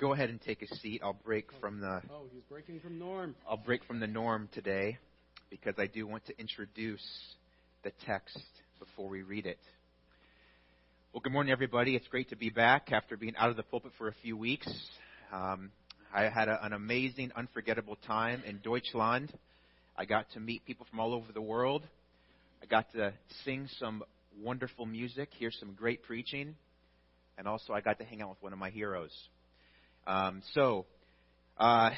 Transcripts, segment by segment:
go ahead and take a seat. I'll break from the Oh, he's breaking from norm. I'll break from the norm today because I do want to introduce the text before we read it. Well, good morning, everybody. It's great to be back after being out of the pulpit for a few weeks. Um, I had a, an amazing, unforgettable time in Deutschland. I got to meet people from all over the world. I got to sing some wonderful music, hear some great preaching, and also I got to hang out with one of my heroes. Um, so, uh,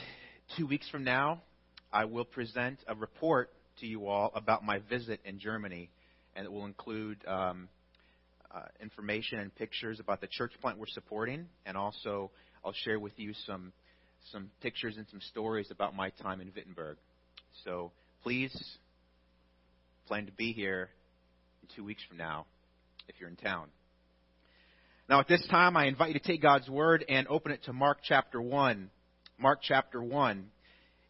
two weeks from now, I will present a report to you all about my visit in Germany, and it will include um, uh, information and pictures about the church plant we're supporting, and also I'll share with you some some pictures and some stories about my time in Wittenberg. So please plan to be here in two weeks from now if you're in town. Now, at this time, I invite you to take God's Word and open it to Mark chapter 1. Mark chapter 1.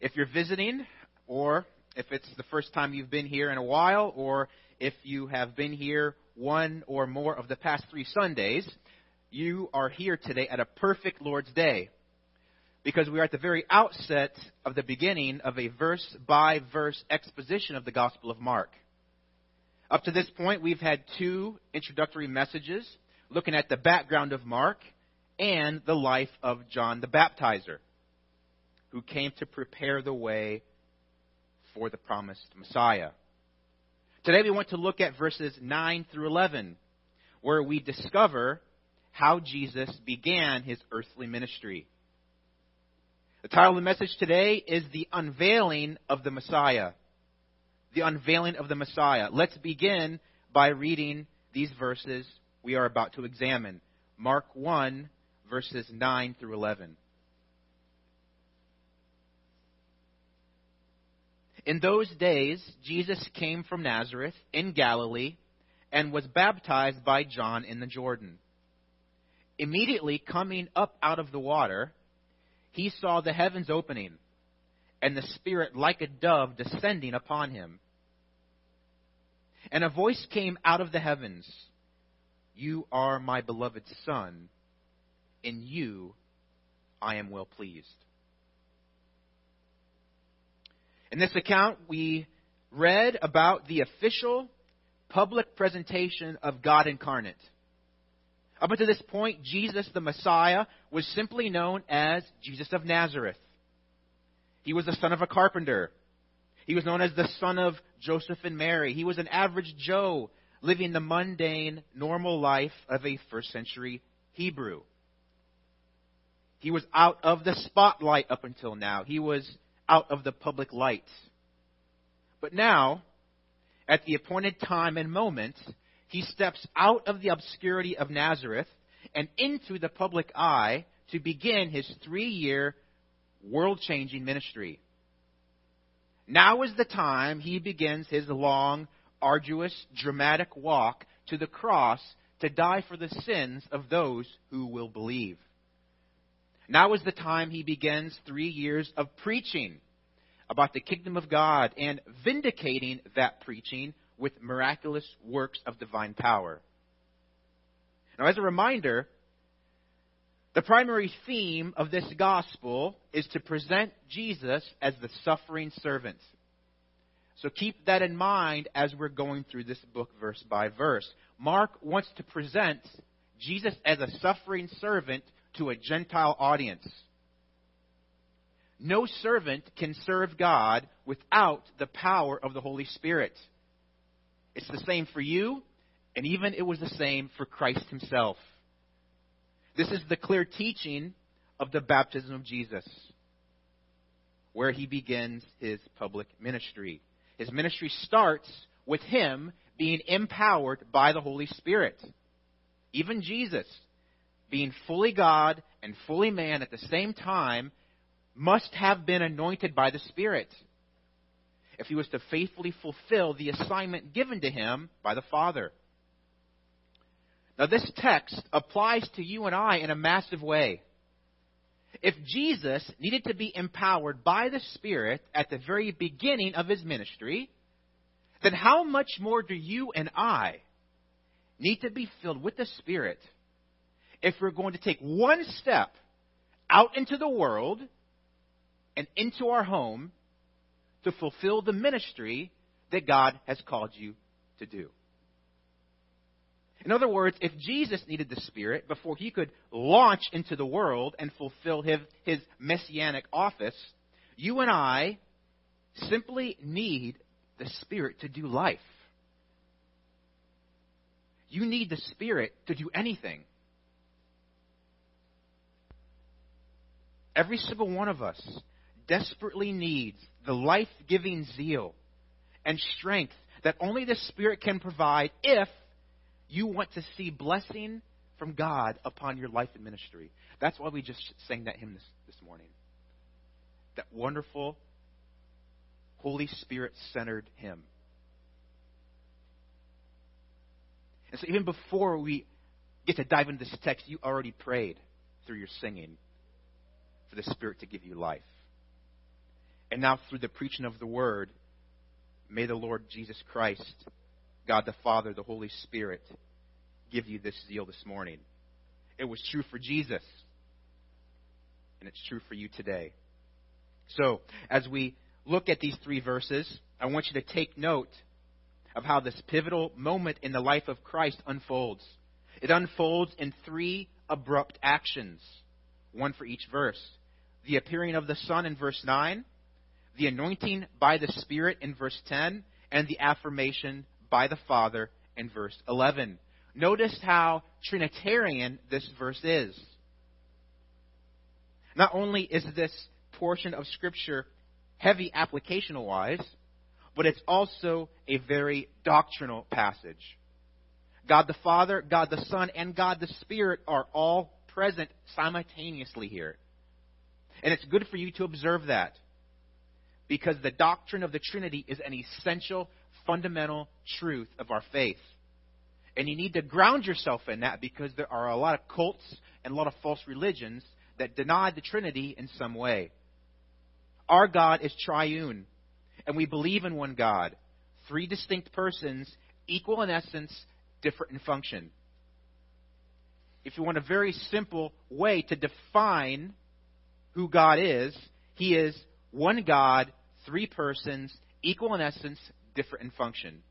If you're visiting, or if it's the first time you've been here in a while, or if you have been here one or more of the past three Sundays, you are here today at a perfect Lord's Day. Because we are at the very outset of the beginning of a verse by verse exposition of the Gospel of Mark. Up to this point, we've had two introductory messages looking at the background of Mark and the life of John the Baptizer, who came to prepare the way for the promised Messiah. Today we want to look at verses 9 through 11, where we discover how Jesus began his earthly ministry. The title of the message today is The Unveiling of the Messiah. The Unveiling of the Messiah. Let's begin by reading these verses we are about to examine. Mark 1, verses 9 through 11. In those days, Jesus came from Nazareth in Galilee and was baptized by John in the Jordan. Immediately coming up out of the water, he saw the heavens opening and the Spirit like a dove descending upon him. And a voice came out of the heavens You are my beloved Son, in you I am well pleased. In this account, we read about the official public presentation of God incarnate. Up until this point, Jesus the Messiah was simply known as Jesus of Nazareth. He was the son of a carpenter. He was known as the son of Joseph and Mary. He was an average Joe living the mundane, normal life of a first century Hebrew. He was out of the spotlight up until now. He was out of the public light. But now, at the appointed time and moment, he steps out of the obscurity of Nazareth and into the public eye to begin his three year world changing ministry. Now is the time he begins his long, arduous, dramatic walk to the cross to die for the sins of those who will believe. Now is the time he begins three years of preaching about the kingdom of God and vindicating that preaching with miraculous works of divine power. Now, as a reminder, the primary theme of this gospel is to present Jesus as the suffering servant. So keep that in mind as we're going through this book verse by verse. Mark wants to present Jesus as a suffering servant to a Gentile audience. No servant can serve God without the power of the Holy Spirit. It's the same for you, and even it was the same for Christ himself. This is the clear teaching of the baptism of Jesus, where he begins his public ministry. His ministry starts with him being empowered by the Holy Spirit. Even Jesus, being fully God and fully man at the same time, must have been anointed by the Spirit if he was to faithfully fulfill the assignment given to him by the Father. Now, this text applies to you and I in a massive way. If Jesus needed to be empowered by the Spirit at the very beginning of his ministry, then how much more do you and I need to be filled with the Spirit if we're going to take one step out into the world and into our home to fulfill the ministry that God has called you to do. In other words, if Jesus needed the Spirit before he could launch into the world and fulfill his, his messianic office, you and I simply need the Spirit to do life. You need the Spirit to do anything. Every single one of us desperately needs the life giving zeal and strength that only the Spirit can provide if you want to see blessing from God upon your life and ministry. That's why we just sang that hymn this, this morning. That wonderful, Holy Spirit centered hymn. And so, even before we get to dive into this text, you already prayed through your singing for the Spirit to give you life. And now, through the preaching of the Word, may the Lord Jesus Christ, God the Father, the Holy Spirit, give you this zeal this morning. It was true for Jesus, and it's true for you today. So, as we look at these three verses, I want you to take note of how this pivotal moment in the life of Christ unfolds. It unfolds in three abrupt actions, one for each verse. The appearing of the Son in verse 9, the anointing by the Spirit in verse 10, and the affirmation by the Father in verse 11. Notice how Trinitarian this verse is. Not only is this portion of Scripture heavy applicational wise, but it's also a very doctrinal passage. God the Father, God the Son, and God the Spirit are all present simultaneously here. And it's good for you to observe that because the doctrine of the Trinity is an essential, fundamental truth of our faith. And you need to ground yourself in that because there are a lot of cults and a lot of false religions that deny the Trinity in some way. Our God is triune, and we believe in one God, three distinct persons, equal in essence, different in function. If you want a very simple way to define who God is, He is one God, three persons, equal in essence, different in function.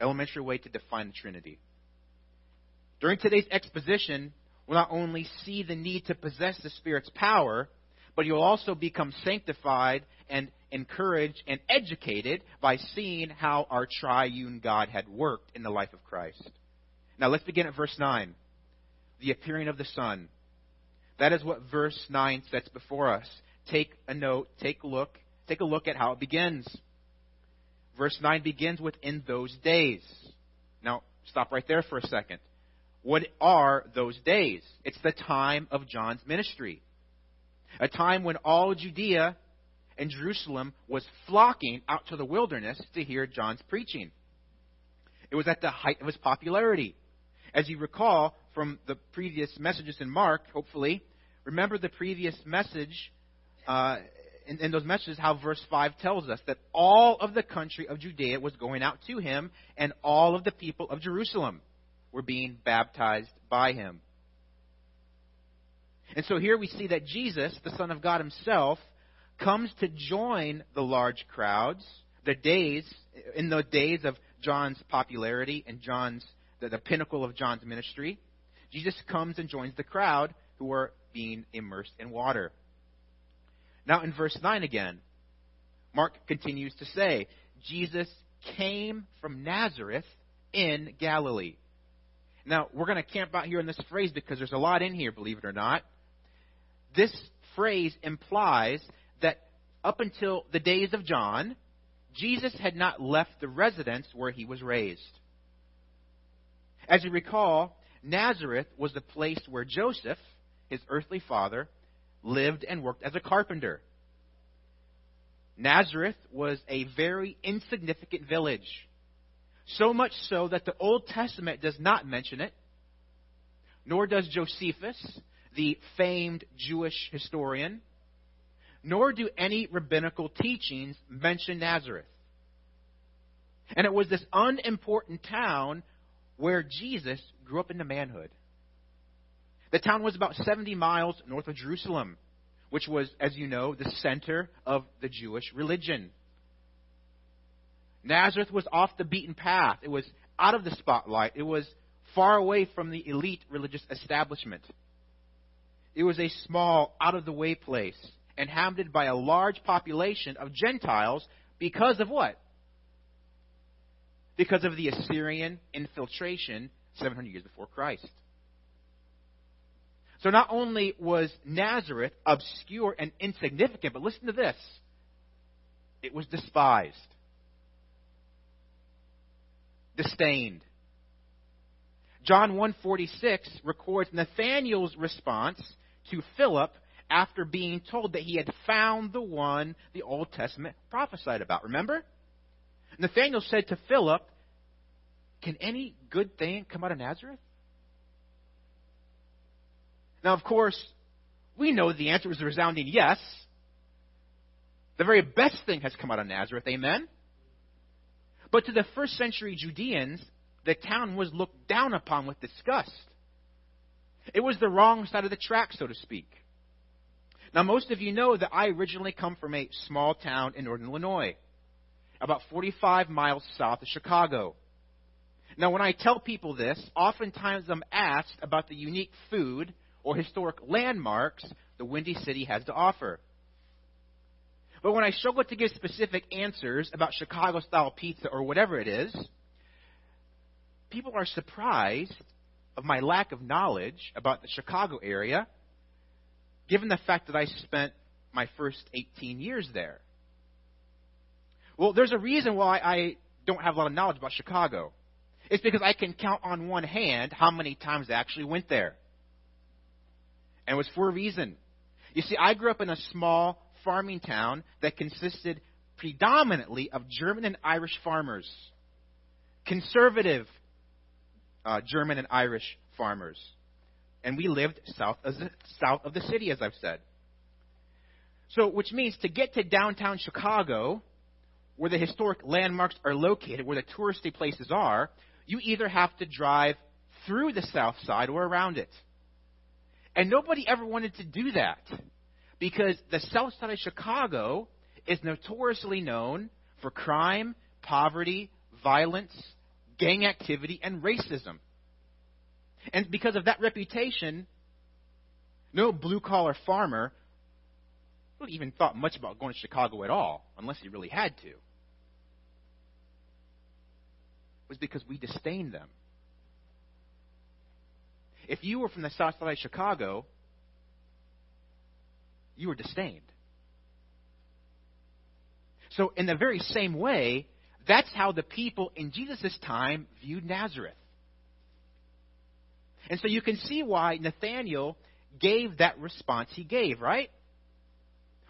Elementary way to define the Trinity. During today's exposition, we'll not only see the need to possess the Spirit's power, but you'll also become sanctified and encouraged and educated by seeing how our triune God had worked in the life of Christ. Now let's begin at verse 9. The appearing of the Son. That is what verse 9 sets before us. Take a note, take a look, take a look at how it begins. Verse 9 begins with in those days. Now, stop right there for a second. What are those days? It's the time of John's ministry. A time when all Judea and Jerusalem was flocking out to the wilderness to hear John's preaching. It was at the height of his popularity. As you recall from the previous messages in Mark, hopefully, remember the previous message, uh, in, in those messages, how verse 5 tells us that all of the country of Judea was going out to him, and all of the people of Jerusalem were being baptized by him. And so here we see that Jesus, the Son of God Himself, comes to join the large crowds, the days, in the days of John's popularity and John's the, the pinnacle of John's ministry, Jesus comes and joins the crowd who are being immersed in water. Now, in verse 9 again, Mark continues to say, Jesus came from Nazareth in Galilee. Now, we're going to camp out here in this phrase because there's a lot in here, believe it or not. This phrase implies that up until the days of John, Jesus had not left the residence where he was raised. As you recall, Nazareth was the place where Joseph, his earthly father, lived and worked as a carpenter. Nazareth was a very insignificant village. So much so that the Old Testament does not mention it, nor does Josephus, the famed Jewish historian, nor do any rabbinical teachings mention Nazareth. And it was this unimportant town where Jesus grew up into manhood. The town was about 70 miles north of Jerusalem, which was, as you know, the center of the Jewish religion. Nazareth was off the beaten path. It was out of the spotlight. It was far away from the elite religious establishment. It was a small, out of the way place, inhabited by a large population of Gentiles because of what? Because of the Assyrian infiltration 700 years before Christ. So not only was Nazareth obscure and insignificant, but listen to this it was despised, disdained. John 1:46 records Nathanael's response to Philip after being told that he had found the one the Old Testament prophesied about. Remember? Nathanael said to Philip, Can any good thing come out of Nazareth? Now, of course, we know the answer is a resounding yes. The very best thing has come out of Nazareth, amen? But to the first century Judeans, the town was looked down upon with disgust. It was the wrong side of the track, so to speak. Now, most of you know that I originally come from a small town in northern Illinois, about 45 miles south of Chicago. Now, when I tell people this, oftentimes I'm asked about the unique food or historic landmarks the Windy City has to offer. But when I struggle to give specific answers about Chicago style pizza or whatever it is, people are surprised of my lack of knowledge about the Chicago area, given the fact that I spent my first 18 years there. Well, there's a reason why I don't have a lot of knowledge about Chicago. It's because I can count on one hand how many times I actually went there. And it was for a reason. You see, I grew up in a small farming town that consisted predominantly of German and Irish farmers. Conservative uh, German and Irish farmers. And we lived south of, the, south of the city, as I've said. So, which means to get to downtown Chicago, where the historic landmarks are located, where the touristy places are, you either have to drive through the south side or around it. And nobody ever wanted to do that because the south side of Chicago is notoriously known for crime, poverty, violence, gang activity, and racism. And because of that reputation, no blue collar farmer really even thought much about going to Chicago at all, unless he really had to. It was because we disdained them. If you were from the south side of Chicago, you were disdained. So, in the very same way, that's how the people in Jesus' time viewed Nazareth. And so you can see why Nathanael gave that response he gave, right?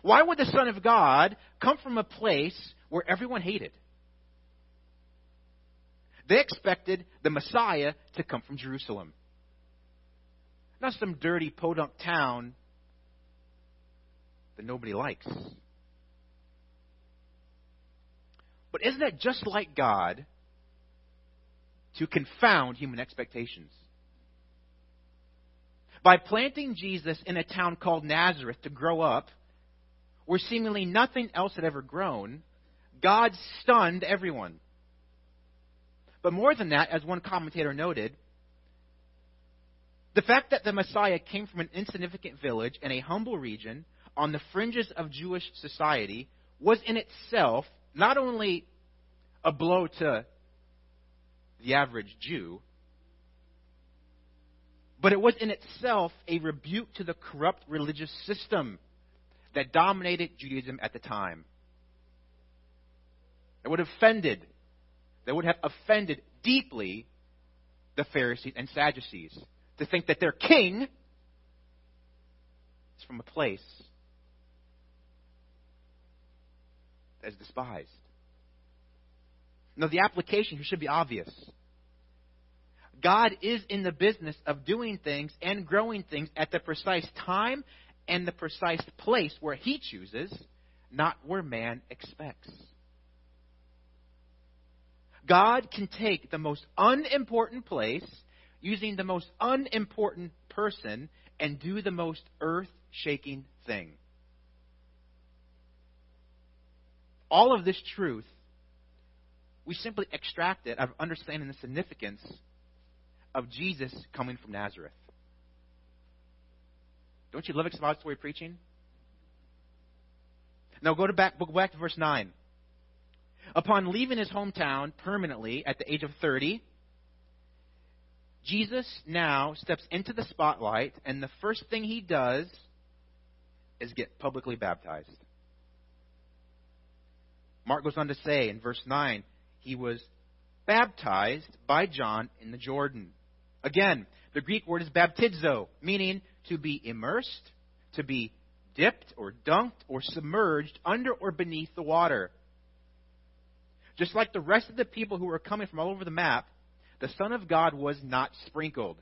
Why would the Son of God come from a place where everyone hated? They expected the Messiah to come from Jerusalem. Not some dirty, podunk town that nobody likes. But isn't it just like God to confound human expectations? By planting Jesus in a town called Nazareth to grow up, where seemingly nothing else had ever grown, God stunned everyone. But more than that, as one commentator noted, the fact that the Messiah came from an insignificant village in a humble region on the fringes of Jewish society was in itself not only a blow to the average Jew, but it was in itself a rebuke to the corrupt religious system that dominated Judaism at the time. It would have offended, that would have offended deeply the Pharisees and Sadducees to think that their king is from a place that is despised. Now, the application here should be obvious. God is in the business of doing things and growing things at the precise time and the precise place where He chooses, not where man expects. God can take the most unimportant place using the most unimportant person and do the most earth shaking thing. All of this truth, we simply extract it of understanding the significance of Jesus coming from Nazareth. Don't you love expository preaching? Now go to back, go back to verse 9. Upon leaving his hometown permanently at the age of 30, Jesus now steps into the spotlight, and the first thing he does is get publicly baptized. Mark goes on to say in verse 9, he was baptized by John in the Jordan. Again, the Greek word is baptizo, meaning to be immersed, to be dipped or dunked or submerged under or beneath the water. Just like the rest of the people who were coming from all over the map, the Son of God was not sprinkled.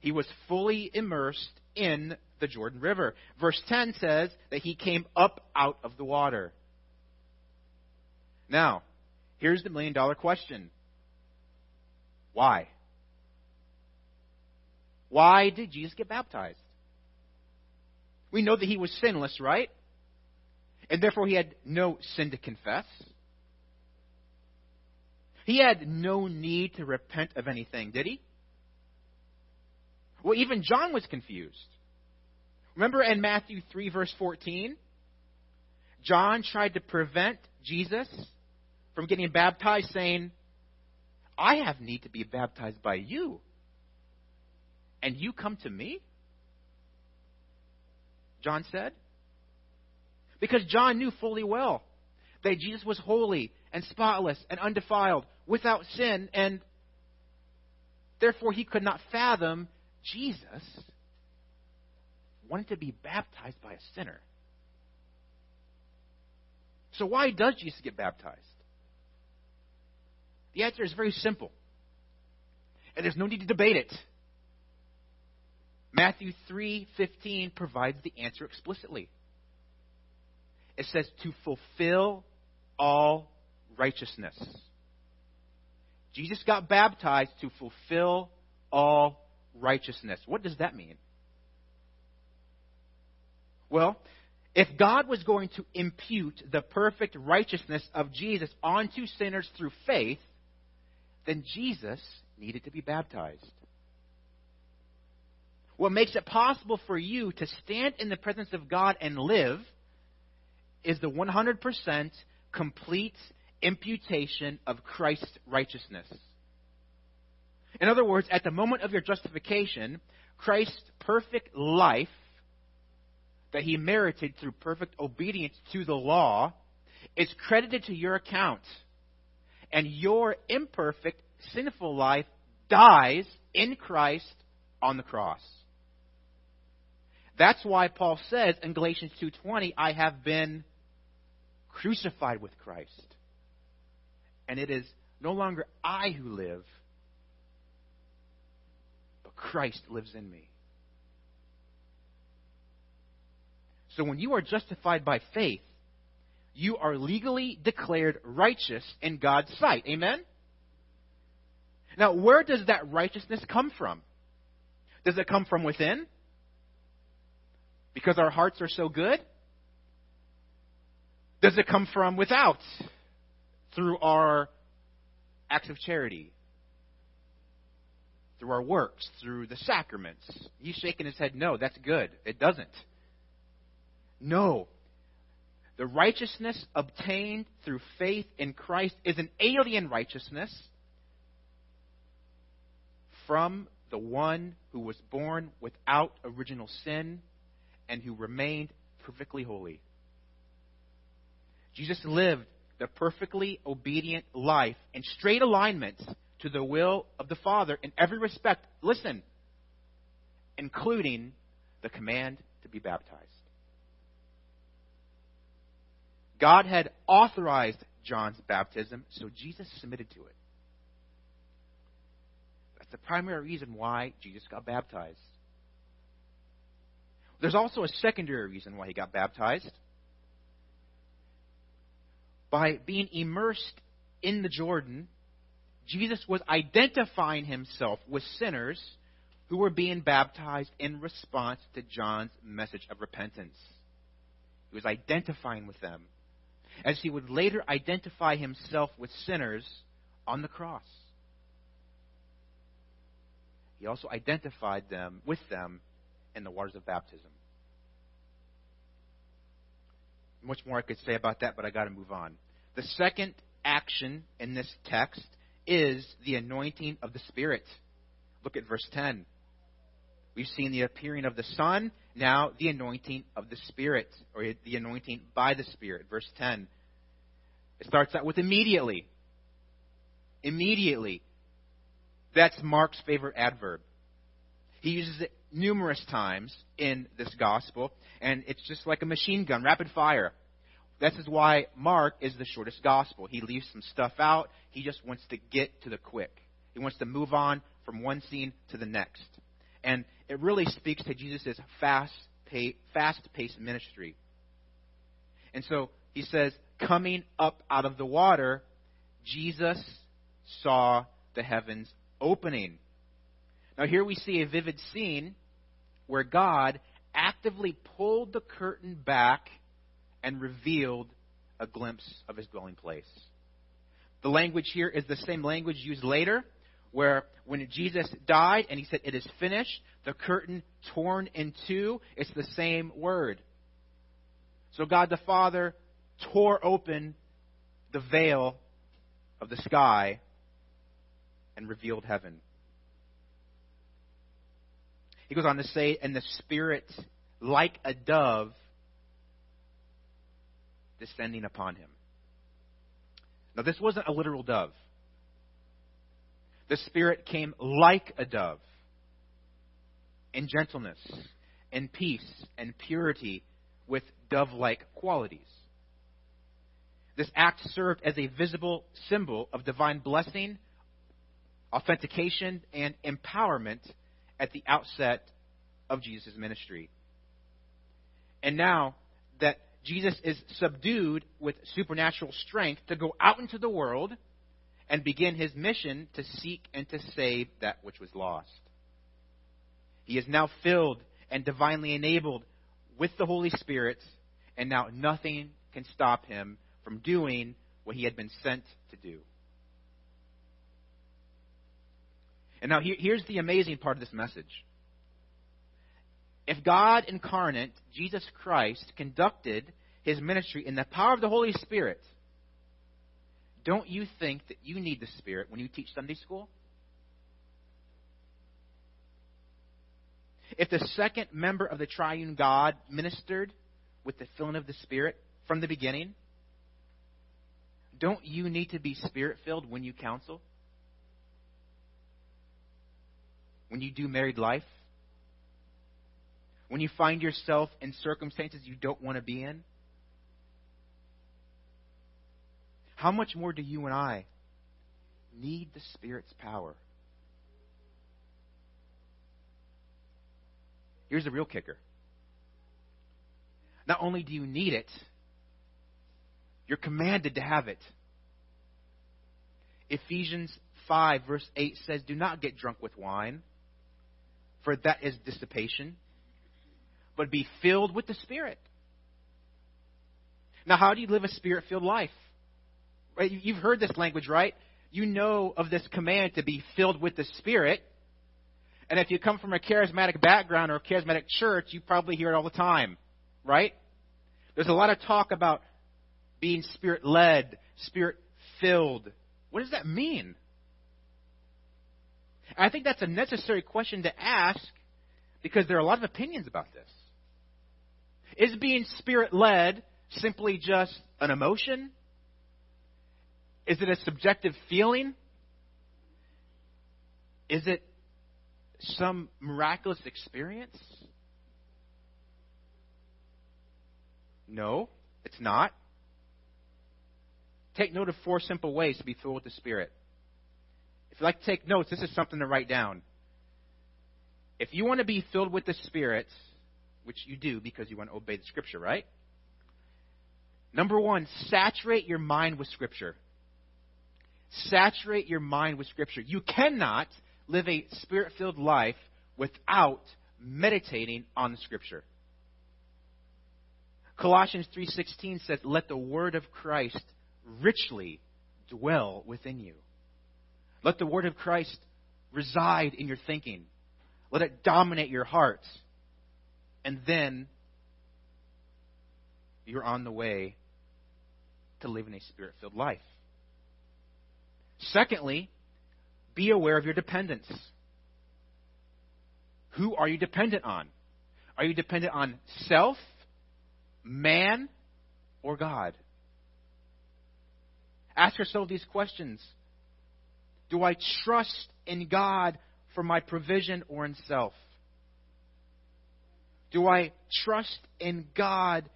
He was fully immersed in the Jordan River. Verse 10 says that he came up out of the water. Now, here's the million dollar question Why? Why did Jesus get baptized? We know that he was sinless, right? And therefore he had no sin to confess. He had no need to repent of anything, did he? Well, even John was confused. Remember in Matthew 3, verse 14? John tried to prevent Jesus from getting baptized, saying, I have need to be baptized by you and you come to me? John said. Because John knew fully well that Jesus was holy and spotless and undefiled, without sin, and therefore he could not fathom Jesus wanted to be baptized by a sinner. So, why does Jesus get baptized? The answer is very simple, and there's no need to debate it. Matthew 3:15 provides the answer explicitly. It says to fulfill all righteousness. Jesus got baptized to fulfill all righteousness. What does that mean? Well, if God was going to impute the perfect righteousness of Jesus onto sinners through faith, then Jesus needed to be baptized. What makes it possible for you to stand in the presence of God and live is the 100% complete imputation of Christ's righteousness. In other words, at the moment of your justification, Christ's perfect life that he merited through perfect obedience to the law is credited to your account. And your imperfect, sinful life dies in Christ on the cross. That's why Paul says in Galatians 2:20, I have been crucified with Christ. And it is no longer I who live, but Christ lives in me. So when you are justified by faith, you are legally declared righteous in God's sight. Amen? Now, where does that righteousness come from? Does it come from within? Because our hearts are so good? Does it come from without? Through our acts of charity? Through our works? Through the sacraments? He's shaking his head, no, that's good. It doesn't. No. The righteousness obtained through faith in Christ is an alien righteousness from the one who was born without original sin and who remained perfectly holy. Jesus lived the perfectly obedient life in straight alignment to the will of the Father in every respect. Listen, including the command to be baptized. God had authorized John's baptism, so Jesus submitted to it. That's the primary reason why Jesus got baptized. There's also a secondary reason why he got baptized. By being immersed in the Jordan, Jesus was identifying himself with sinners who were being baptized in response to John's message of repentance. He was identifying with them, as he would later identify himself with sinners on the cross. He also identified them with them in the waters of baptism. Much more I could say about that, but I got to move on. The second action in this text is the anointing of the Spirit. Look at verse 10. We've seen the appearing of the Son, now the anointing of the Spirit, or the anointing by the Spirit. Verse 10. It starts out with immediately. Immediately. That's Mark's favorite adverb. He uses it numerous times in this gospel, and it's just like a machine gun, rapid fire. This is why Mark is the shortest gospel. He leaves some stuff out. He just wants to get to the quick. He wants to move on from one scene to the next. And it really speaks to Jesus' fast paced ministry. And so he says, coming up out of the water, Jesus saw the heavens opening. Now, here we see a vivid scene where God actively pulled the curtain back and revealed a glimpse of his dwelling place. The language here is the same language used later, where when Jesus died and he said, It is finished, the curtain torn in two, it's the same word. So God the Father tore open the veil of the sky and revealed heaven. He goes on to say, and the Spirit, like a dove, descending upon him. Now, this wasn't a literal dove. The Spirit came like a dove in gentleness and peace and purity with dove like qualities. This act served as a visible symbol of divine blessing, authentication, and empowerment at the outset of Jesus' ministry. And now Jesus is subdued with supernatural strength to go out into the world and begin his mission to seek and to save that which was lost. He is now filled and divinely enabled with the Holy Spirit, and now nothing can stop him from doing what he had been sent to do. And now here's the amazing part of this message. If God incarnate, Jesus Christ, conducted his ministry in the power of the Holy Spirit, don't you think that you need the Spirit when you teach Sunday school? If the second member of the triune God ministered with the filling of the Spirit from the beginning, don't you need to be spirit filled when you counsel? when you do married life? When you find yourself in circumstances you don't want to be in? How much more do you and I need the Spirit's power? Here's the real kicker. Not only do you need it, you're commanded to have it. Ephesians 5, verse 8 says, Do not get drunk with wine for that is dissipation, but be filled with the Spirit. Now, how do you live a spirit filled life? You've heard this language, right? You know of this command to be filled with the Spirit. And if you come from a charismatic background or a charismatic church, you probably hear it all the time, right? There's a lot of talk about being spirit led, spirit filled. What does that mean? I think that's a necessary question to ask because there are a lot of opinions about this. Is being spirit led simply just an emotion? Is it a subjective feeling? Is it some miraculous experience? No, it's not. Take note of four simple ways to be filled with the Spirit. If you like to take notes, this is something to write down. If you want to be filled with the Spirit, which you do because you want to obey the Scripture, right? Number one, saturate your mind with Scripture. Saturate your mind with Scripture. You cannot live a spirit filled life without meditating on the scripture. Colossians 3:16 says, "Let the word of Christ richly dwell within you." Let the word of Christ reside in your thinking. Let it dominate your heart. And then you're on the way to living a spirit filled life. Secondly, be aware of your dependence. Who are you dependent on? Are you dependent on self, man, or God? Ask yourself these questions Do I trust in God for my provision or in self? Do I trust in God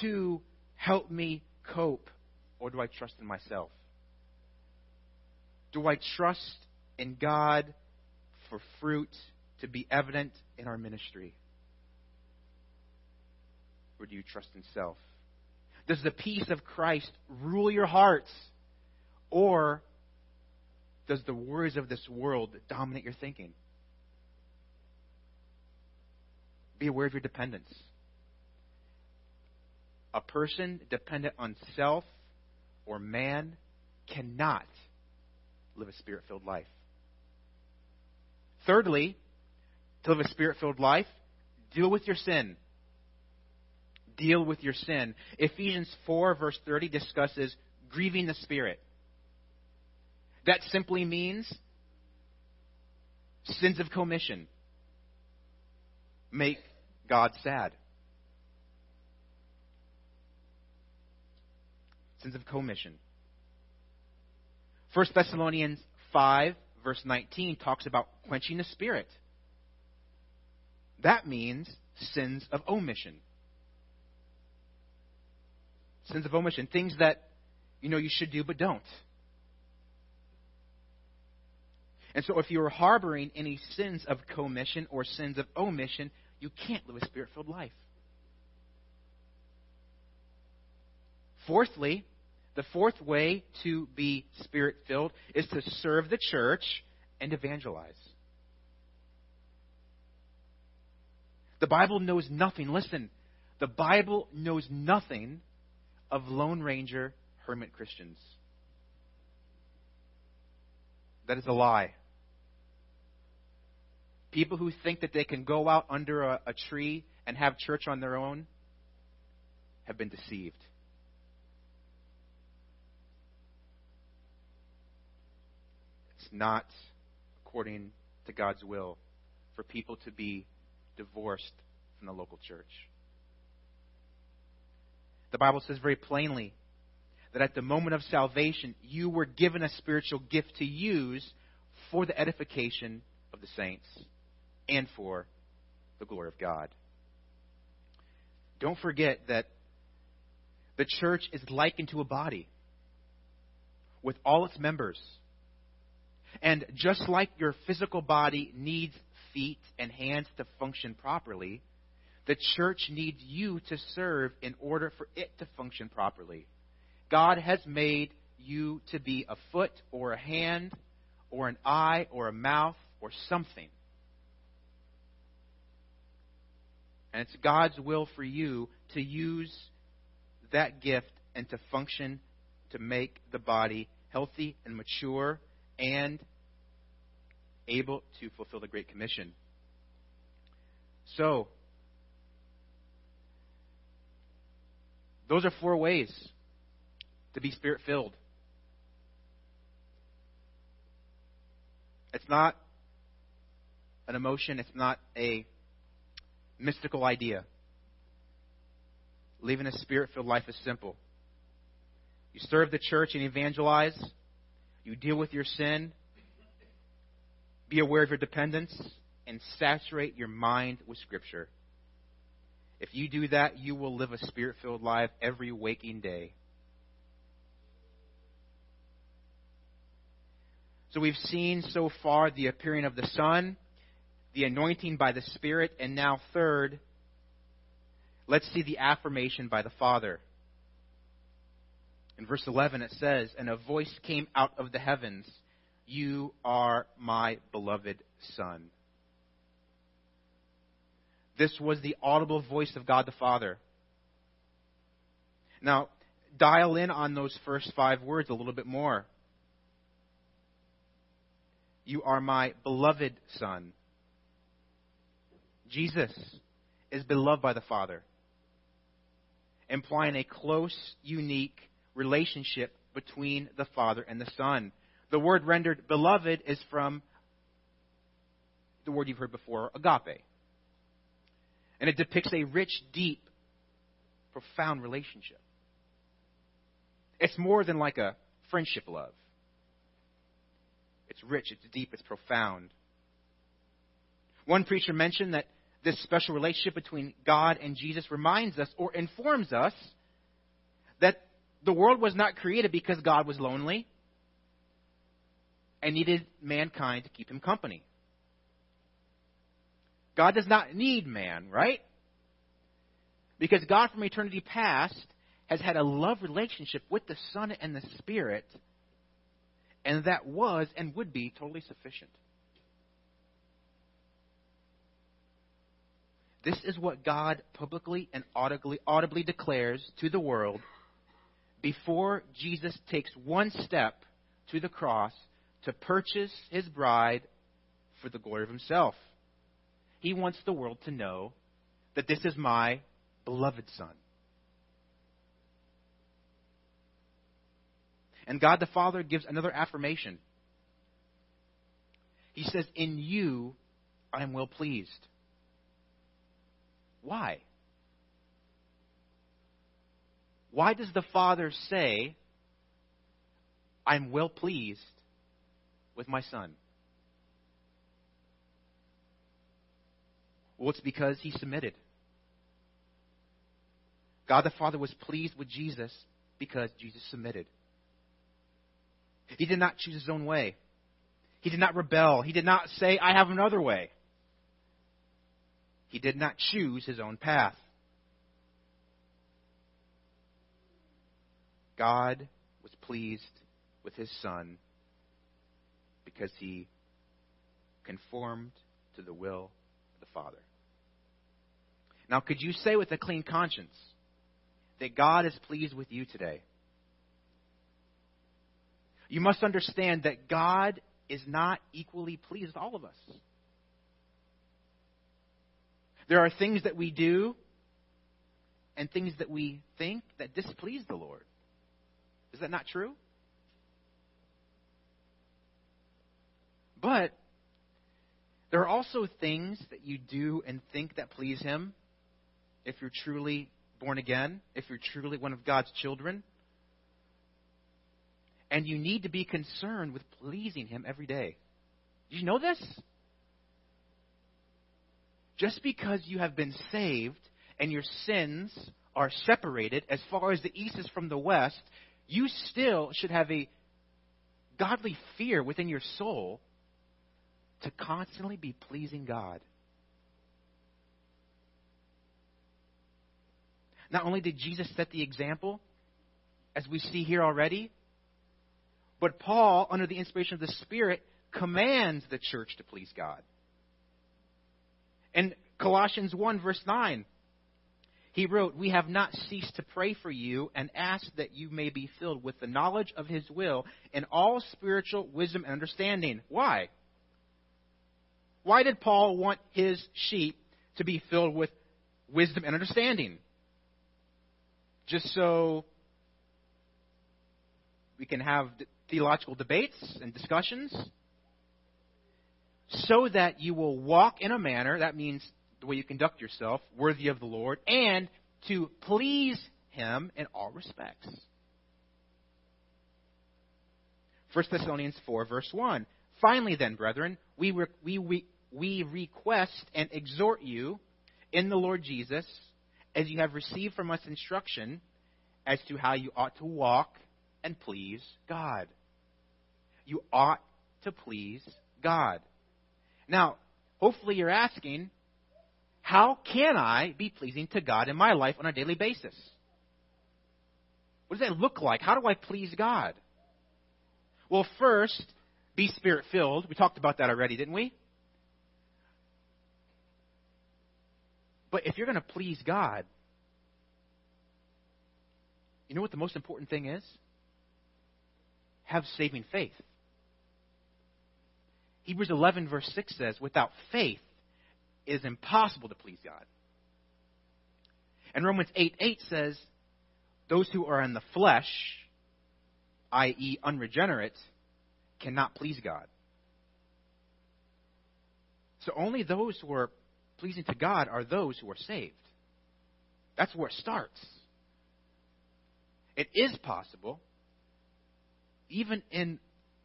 to help me cope, or do I trust in myself? Do I trust in God for fruit to be evident in our ministry? Or do you trust in self? Does the peace of Christ rule your hearts? Or does the worries of this world dominate your thinking? Be aware of your dependence. A person dependent on self or man cannot live a spirit filled life. Thirdly, to live a spirit filled life, deal with your sin. Deal with your sin. Ephesians 4, verse 30 discusses grieving the Spirit. That simply means sins of commission make God sad. Sins of commission. 1 Thessalonians 5, verse 19, talks about quenching the spirit. That means sins of omission. Sins of omission, things that you know you should do but don't. And so if you are harboring any sins of commission or sins of omission, you can't live a spirit filled life. Fourthly, the fourth way to be spirit filled is to serve the church and evangelize. The Bible knows nothing. Listen, the Bible knows nothing of Lone Ranger hermit Christians. That is a lie. People who think that they can go out under a, a tree and have church on their own have been deceived. It's not according to God's will for people to be divorced from the local church. The Bible says very plainly that at the moment of salvation, you were given a spiritual gift to use for the edification of the saints and for the glory of God. Don't forget that the church is likened to a body with all its members and just like your physical body needs feet and hands to function properly, the church needs you to serve in order for it to function properly. God has made you to be a foot or a hand or an eye or a mouth or something. And it's God's will for you to use that gift and to function to make the body healthy and mature and able to fulfill the Great Commission. So, those are four ways to be spirit filled. It's not an emotion, it's not a mystical idea. Living a spirit filled life is simple. You serve the church and evangelize. You deal with your sin. Be aware of your dependence and saturate your mind with Scripture. If you do that, you will live a spirit filled life every waking day. So we've seen so far the appearing of the Son, the anointing by the Spirit, and now, third, let's see the affirmation by the Father. In verse 11, it says, And a voice came out of the heavens you are my beloved Son. This was the audible voice of God the Father. Now, dial in on those first five words a little bit more. You are my beloved Son. Jesus is beloved by the Father, implying a close, unique relationship between the Father and the Son. The word rendered beloved is from the word you've heard before, agape. And it depicts a rich, deep, profound relationship. It's more than like a friendship love. It's rich, it's deep, it's profound. One preacher mentioned that this special relationship between God and Jesus reminds us or informs us that the world was not created because God was lonely and needed mankind to keep him company. God does not need man, right? Because God from eternity past has had a love relationship with the Son and the Spirit, and that was and would be totally sufficient. This is what God publicly and audibly, audibly declares to the world before Jesus takes one step to the cross to purchase his bride for the glory of himself. He wants the world to know that this is my beloved Son. And God the Father gives another affirmation. He says, In you I am well pleased. Why? Why does the Father say, I'm well pleased with my Son? Well, it's because he submitted. God the Father was pleased with Jesus because Jesus submitted. He did not choose his own way. He did not rebel. He did not say, I have another way. He did not choose his own path. God was pleased with his Son because he conformed to the will of the Father. Now, could you say with a clean conscience that God is pleased with you today? You must understand that God is not equally pleased with all of us. There are things that we do and things that we think that displease the Lord. Is that not true? But there are also things that you do and think that please Him if you're truly born again, if you're truly one of God's children. And you need to be concerned with pleasing Him every day. Did you know this? Just because you have been saved and your sins are separated as far as the east is from the west, you still should have a godly fear within your soul to constantly be pleasing God. Not only did Jesus set the example, as we see here already, but Paul, under the inspiration of the Spirit, commands the church to please God. In Colossians 1, verse 9, he wrote, We have not ceased to pray for you and ask that you may be filled with the knowledge of his will and all spiritual wisdom and understanding. Why? Why did Paul want his sheep to be filled with wisdom and understanding? Just so we can have theological debates and discussions? So that you will walk in a manner, that means the way you conduct yourself, worthy of the Lord, and to please Him in all respects. 1 Thessalonians 4, verse 1. Finally, then, brethren, we, we, we, we request and exhort you in the Lord Jesus, as you have received from us instruction as to how you ought to walk and please God. You ought to please God. Now, hopefully you're asking, how can I be pleasing to God in my life on a daily basis? What does that look like? How do I please God? Well, first, be spirit filled. We talked about that already, didn't we? But if you're going to please God, you know what the most important thing is? Have saving faith. Hebrews 11, verse 6 says, Without faith, it is impossible to please God. And Romans 8 8 says, Those who are in the flesh, i.e., unregenerate, cannot please God. So only those who are pleasing to God are those who are saved. That's where it starts. It is possible, even in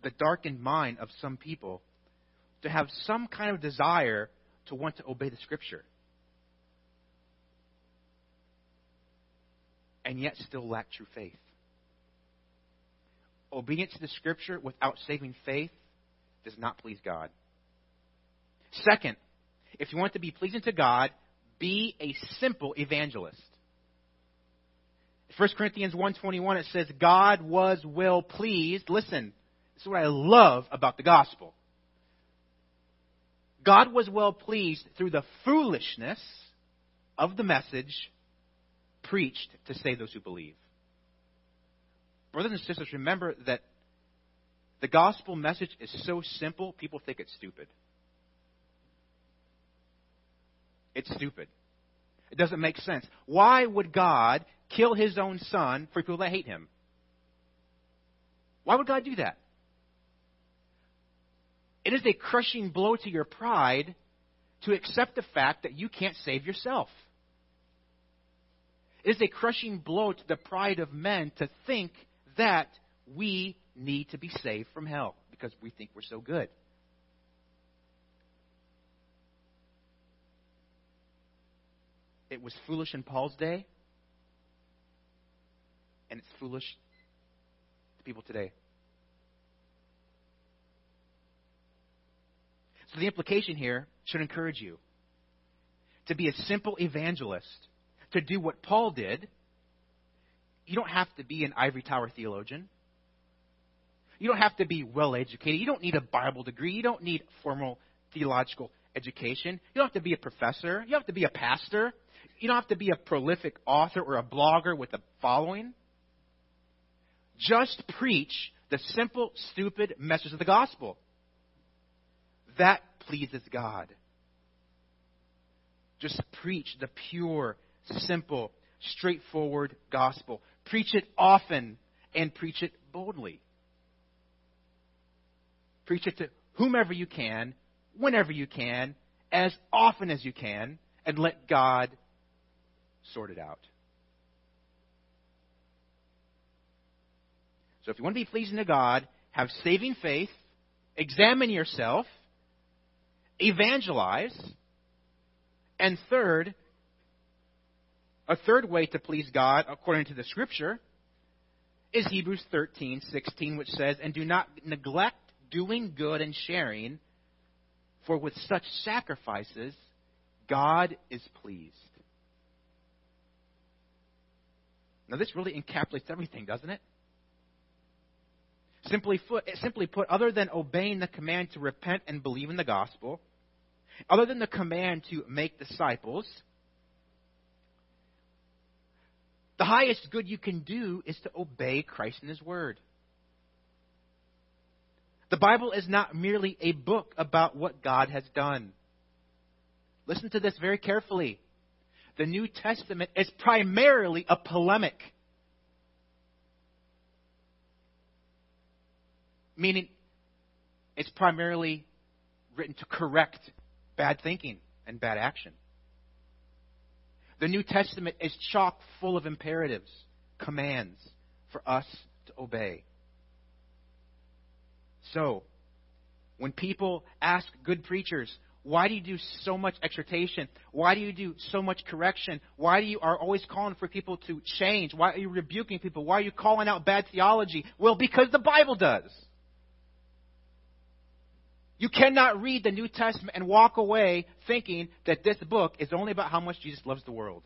the darkened mind of some people, to have some kind of desire to want to obey the Scripture. And yet still lack true faith. Obedience to the Scripture without saving faith does not please God. Second, if you want to be pleasing to God, be a simple evangelist. 1 Corinthians 1:21 it says God was well pleased. Listen, this is what I love about the gospel. God was well pleased through the foolishness of the message preached to save those who believe. Brothers and sisters, remember that the gospel message is so simple, people think it's stupid. It's stupid. It doesn't make sense. Why would God kill his own son for people that hate him? Why would God do that? It is a crushing blow to your pride to accept the fact that you can't save yourself. It is a crushing blow to the pride of men to think that we need to be saved from hell because we think we're so good. It was foolish in Paul's day, and it's foolish to people today. So the implication here should encourage you to be a simple evangelist, to do what Paul did. You don't have to be an ivory tower theologian. You don't have to be well educated. You don't need a Bible degree. You don't need formal theological education. You don't have to be a professor. You don't have to be a pastor. You don't have to be a prolific author or a blogger with a following. Just preach the simple, stupid message of the gospel. That pleases God. Just preach the pure, simple, straightforward gospel. Preach it often and preach it boldly. Preach it to whomever you can, whenever you can, as often as you can, and let God sort it out. So if you want to be pleasing to God, have saving faith, examine yourself, evangelize, and third, a third way to please God according to the scripture is Hebrews 13:16 which says, "And do not neglect doing good and sharing, for with such sacrifices God is pleased." Now, this really encapsulates everything, doesn't it? Simply simply put, other than obeying the command to repent and believe in the gospel, other than the command to make disciples, the highest good you can do is to obey Christ and His Word. The Bible is not merely a book about what God has done. Listen to this very carefully the New Testament is primarily a polemic. Meaning, it's primarily written to correct bad thinking and bad action. The New Testament is chock full of imperatives, commands for us to obey. So, when people ask good preachers, why do you do so much exhortation? Why do you do so much correction? Why do you are always calling for people to change? Why are you rebuking people? Why are you calling out bad theology? Well, because the Bible does. You cannot read the New Testament and walk away thinking that this book is only about how much Jesus loves the world.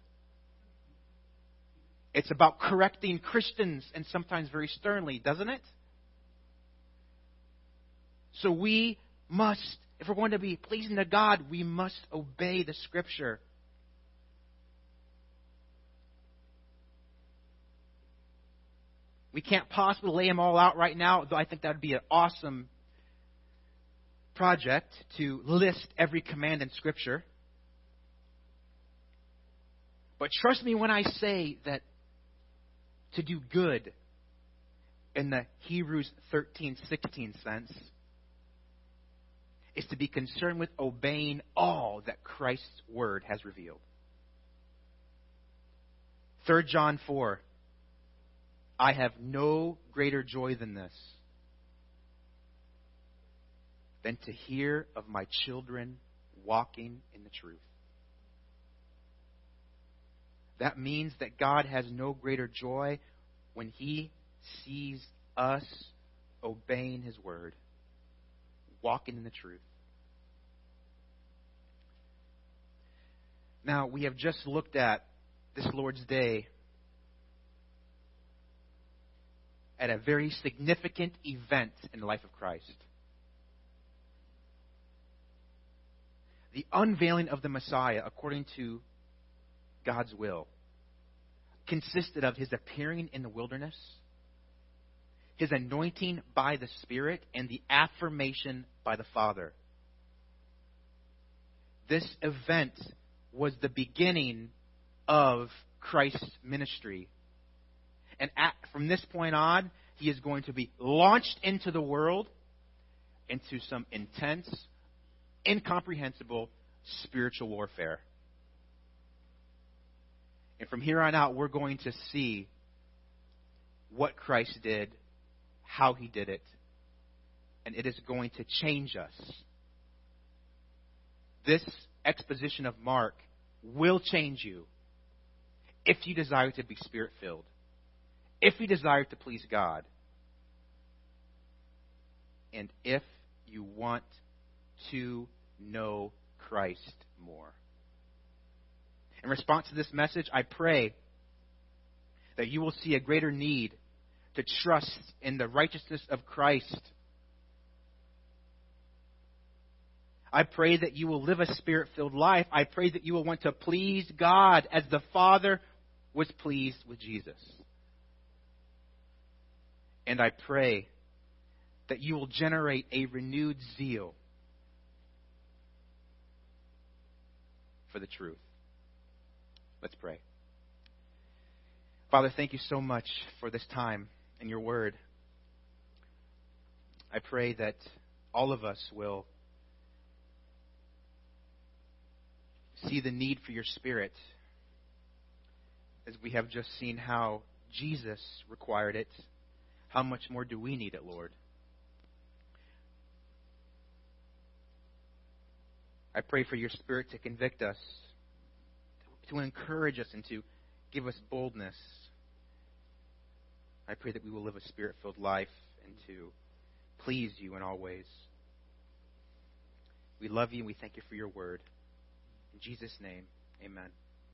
It's about correcting Christians and sometimes very sternly, doesn't it? So we must, if we're going to be pleasing to God, we must obey the Scripture. We can't possibly lay them all out right now, though I think that would be an awesome project to list every command in Scripture. But trust me when I say that to do good in the Hebrews 13:16 sense is to be concerned with obeying all that Christ's word has revealed. 3 John 4 I have no greater joy than this than to hear of my children walking in the truth. That means that God has no greater joy when He sees us obeying His word, walking in the truth. Now, we have just looked at this Lord's Day at a very significant event in the life of Christ. The unveiling of the Messiah according to God's will consisted of his appearing in the wilderness, his anointing by the Spirit, and the affirmation by the Father. This event was the beginning of Christ's ministry. And at, from this point on, he is going to be launched into the world into some intense, incomprehensible spiritual warfare. And from here on out, we're going to see what Christ did, how he did it, and it is going to change us. This exposition of Mark will change you if you desire to be spirit filled, if you desire to please God, and if you want to know Christ more. In response to this message, I pray that you will see a greater need to trust in the righteousness of Christ. I pray that you will live a spirit filled life. I pray that you will want to please God as the Father was pleased with Jesus. And I pray that you will generate a renewed zeal for the truth. Let's pray. Father, thank you so much for this time and your word. I pray that all of us will see the need for your spirit as we have just seen how Jesus required it. How much more do we need it, Lord? I pray for your spirit to convict us to encourage us and to give us boldness. I pray that we will live a spirit filled life and to please you in all ways. We love you and we thank you for your word. In Jesus' name, amen.